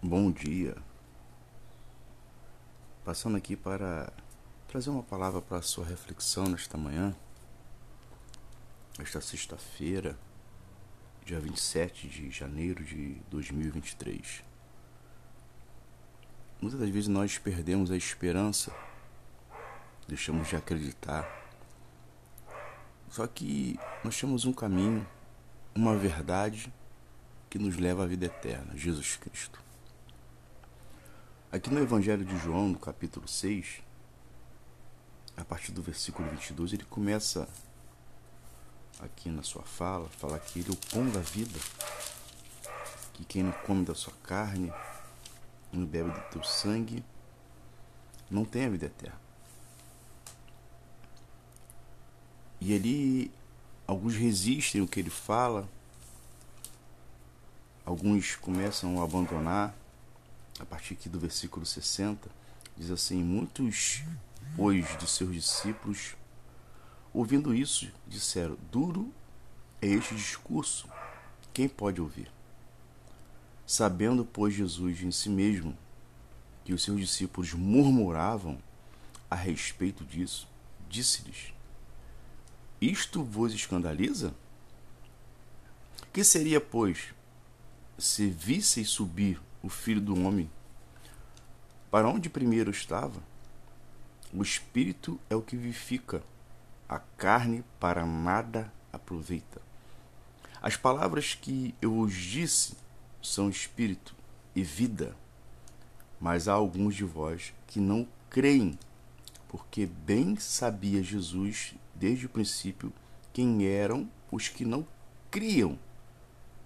Bom dia. Passando aqui para trazer uma palavra para a sua reflexão nesta manhã, esta sexta-feira, dia 27 de janeiro de 2023. Muitas das vezes nós perdemos a esperança, deixamos de acreditar. Só que nós temos um caminho, uma verdade que nos leva à vida eterna, Jesus Cristo. Aqui no Evangelho de João, no capítulo 6, a partir do versículo 22, ele começa aqui na sua fala, falar que ele é o pão da vida, que quem não come da sua carne, não bebe do teu sangue, não tem a vida eterna. E ali, alguns resistem o que ele fala, alguns começam a abandonar. A partir aqui do versículo 60, diz assim: Muitos pois de seus discípulos, ouvindo isso, disseram: Duro é este discurso, quem pode ouvir? Sabendo, pois, Jesus em si mesmo que os seus discípulos murmuravam a respeito disso, disse-lhes: Isto vos escandaliza? Que seria, pois, se visseis subir o filho do homem para onde primeiro estava? O espírito é o que vivifica, a carne para nada aproveita. As palavras que eu vos disse são espírito e vida, mas há alguns de vós que não creem, porque bem sabia Jesus desde o princípio quem eram os que não criam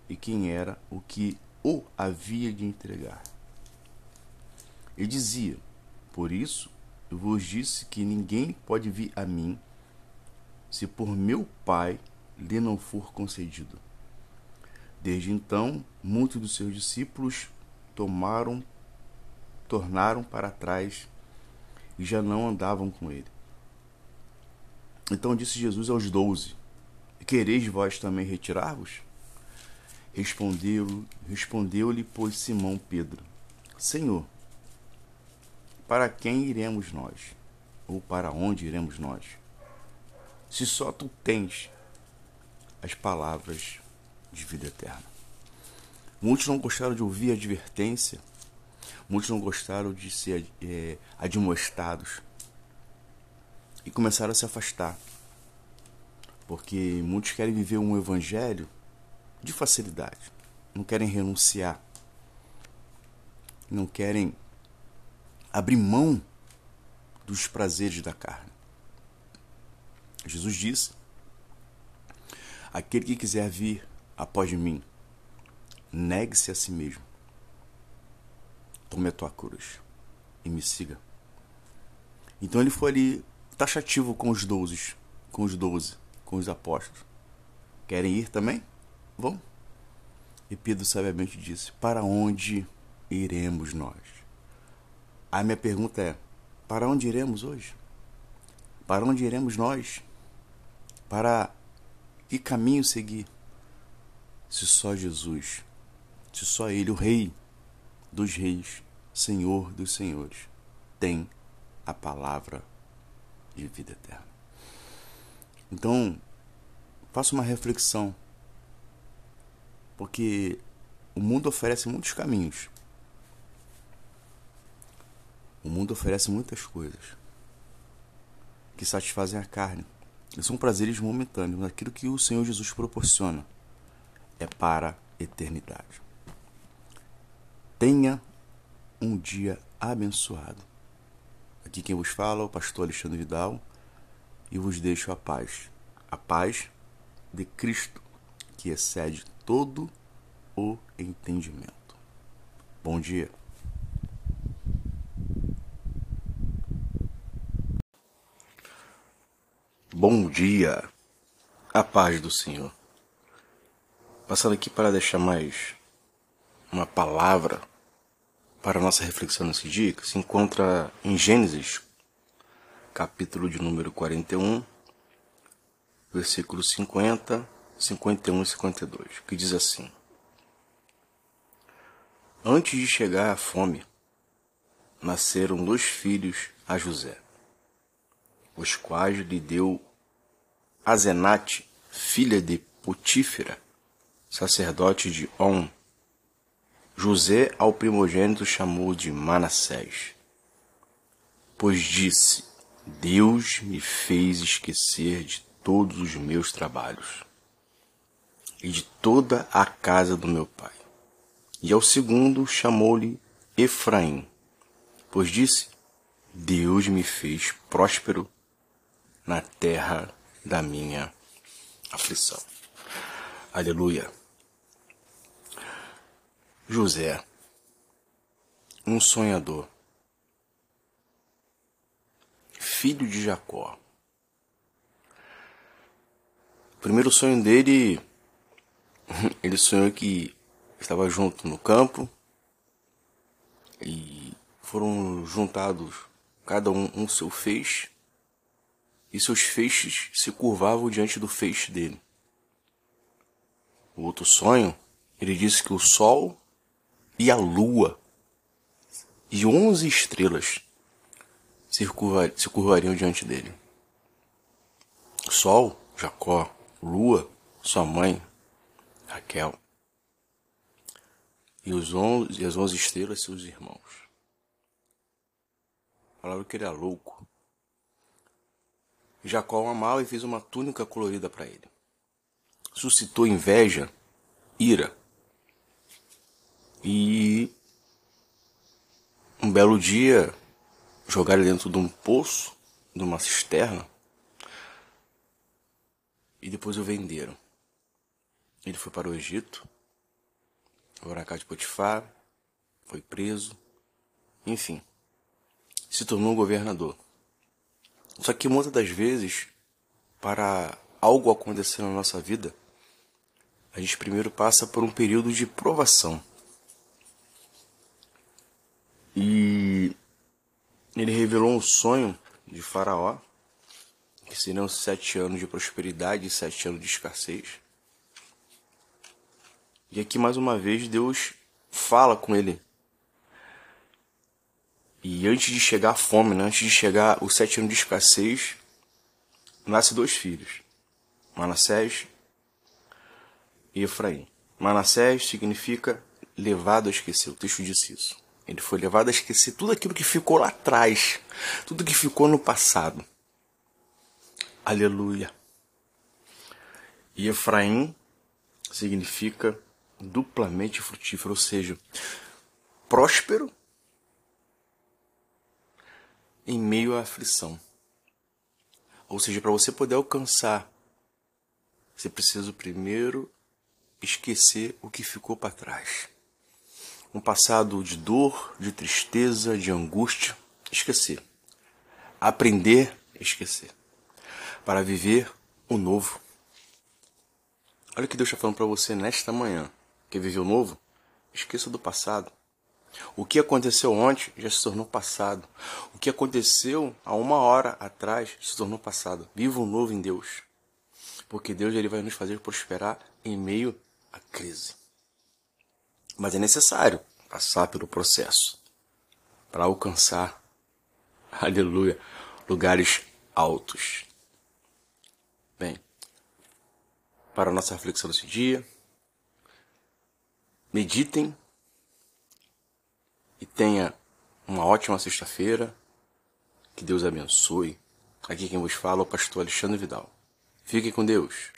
e quem era o que o havia de entregar. Ele dizia: Por isso eu vos disse que ninguém pode vir a mim se por meu Pai lhe não for concedido. Desde então, muitos dos seus discípulos tomaram, tornaram para trás e já não andavam com ele. Então disse Jesus aos doze: Quereis vós também retirar-vos? Respondeu-lhe, respondeu-lhe, pois Simão Pedro: Senhor, para quem iremos nós? Ou para onde iremos nós? Se só tu tens as palavras de vida eterna. Muitos não gostaram de ouvir a advertência, muitos não gostaram de ser é, admoestados e começaram a se afastar, porque muitos querem viver um evangelho de facilidade, não querem renunciar, não querem abrir mão dos prazeres da carne. Jesus disse: Aquele que quiser vir após mim, negue-se a si mesmo. Tome a tua cruz e me siga. Então ele foi ali taxativo com os doze, com os doze, com os apóstolos. Querem ir também? E Pedro sabiamente disse: Para onde iremos nós? A minha pergunta é: para onde iremos hoje? Para onde iremos nós? Para que caminho seguir? Se só Jesus, se só Ele, o Rei dos Reis, Senhor dos Senhores, tem a palavra de vida eterna. Então, faça uma reflexão, porque o mundo oferece muitos caminhos o mundo oferece muitas coisas que satisfazem a carne. E são prazeres momentâneos, mas aquilo que o Senhor Jesus proporciona é para a eternidade. Tenha um dia abençoado. Aqui quem vos fala é o pastor Alexandre Vidal e vos deixo a paz. A paz de Cristo, que excede todo o entendimento. Bom dia. Bom dia, a paz do Senhor. Passando aqui para deixar mais uma palavra para nossa reflexão nesse dia, que se encontra em Gênesis, capítulo de número 41, versículos 50, 51 e 52, que diz assim: Antes de chegar à fome, nasceram dois filhos a José, os quais lhe deu Azenate, filha de Potífera, sacerdote de On. José ao primogênito chamou de Manassés, pois disse: Deus me fez esquecer de todos os meus trabalhos e de toda a casa do meu pai. E ao segundo chamou-lhe Efraim, pois disse: Deus me fez próspero na terra da minha aflição. Aleluia. José, um sonhador, filho de Jacó. O primeiro sonho dele, ele sonhou que estava junto no campo e foram juntados cada um um seu feixe e seus feixes se curvavam diante do feixe dele. O outro sonho, ele disse que o sol e a lua e onze estrelas se, curvar, se curvariam diante dele. Sol, Jacó, lua, sua mãe, Raquel e, os onze, e as onze estrelas, seus irmãos. Falaram que ele era louco. Jacó o amava e fez uma túnica colorida para ele. Suscitou inveja, ira. E um belo dia jogaram ele dentro de um poço, de uma cisterna, e depois o venderam. Ele foi para o Egito casa de Potifar, foi preso, enfim, se tornou governador. Só que muitas das vezes, para algo acontecer na nossa vida, a gente primeiro passa por um período de provação. E ele revelou um sonho de Faraó, que seriam sete anos de prosperidade e sete anos de escassez. E aqui mais uma vez Deus fala com ele. E antes de chegar a fome, né? antes de chegar os sete anos de escassez, nasce dois filhos, Manassés e Efraim. Manassés significa levado a esquecer. O texto disse isso. Ele foi levado a esquecer tudo aquilo que ficou lá atrás, tudo que ficou no passado. Aleluia. E Efraim significa duplamente frutífero, ou seja, próspero em meio à aflição. Ou seja, para você poder alcançar, você precisa primeiro esquecer o que ficou para trás. Um passado de dor, de tristeza, de angústia, esquecer. Aprender esquecer. Para viver o novo. Olha o que Deus está falando para você nesta manhã. Quer viver o novo? Esqueça do passado. O que aconteceu ontem já se tornou passado. O que aconteceu há uma hora atrás se tornou passado. Viva o novo em Deus. Porque Deus ele vai nos fazer prosperar em meio à crise. Mas é necessário passar pelo processo para alcançar, aleluia, lugares altos. Bem, para a nossa reflexão desse dia, meditem e tenha uma ótima sexta-feira. Que Deus abençoe. Aqui quem vos fala é o pastor Alexandre Vidal. Fiquem com Deus.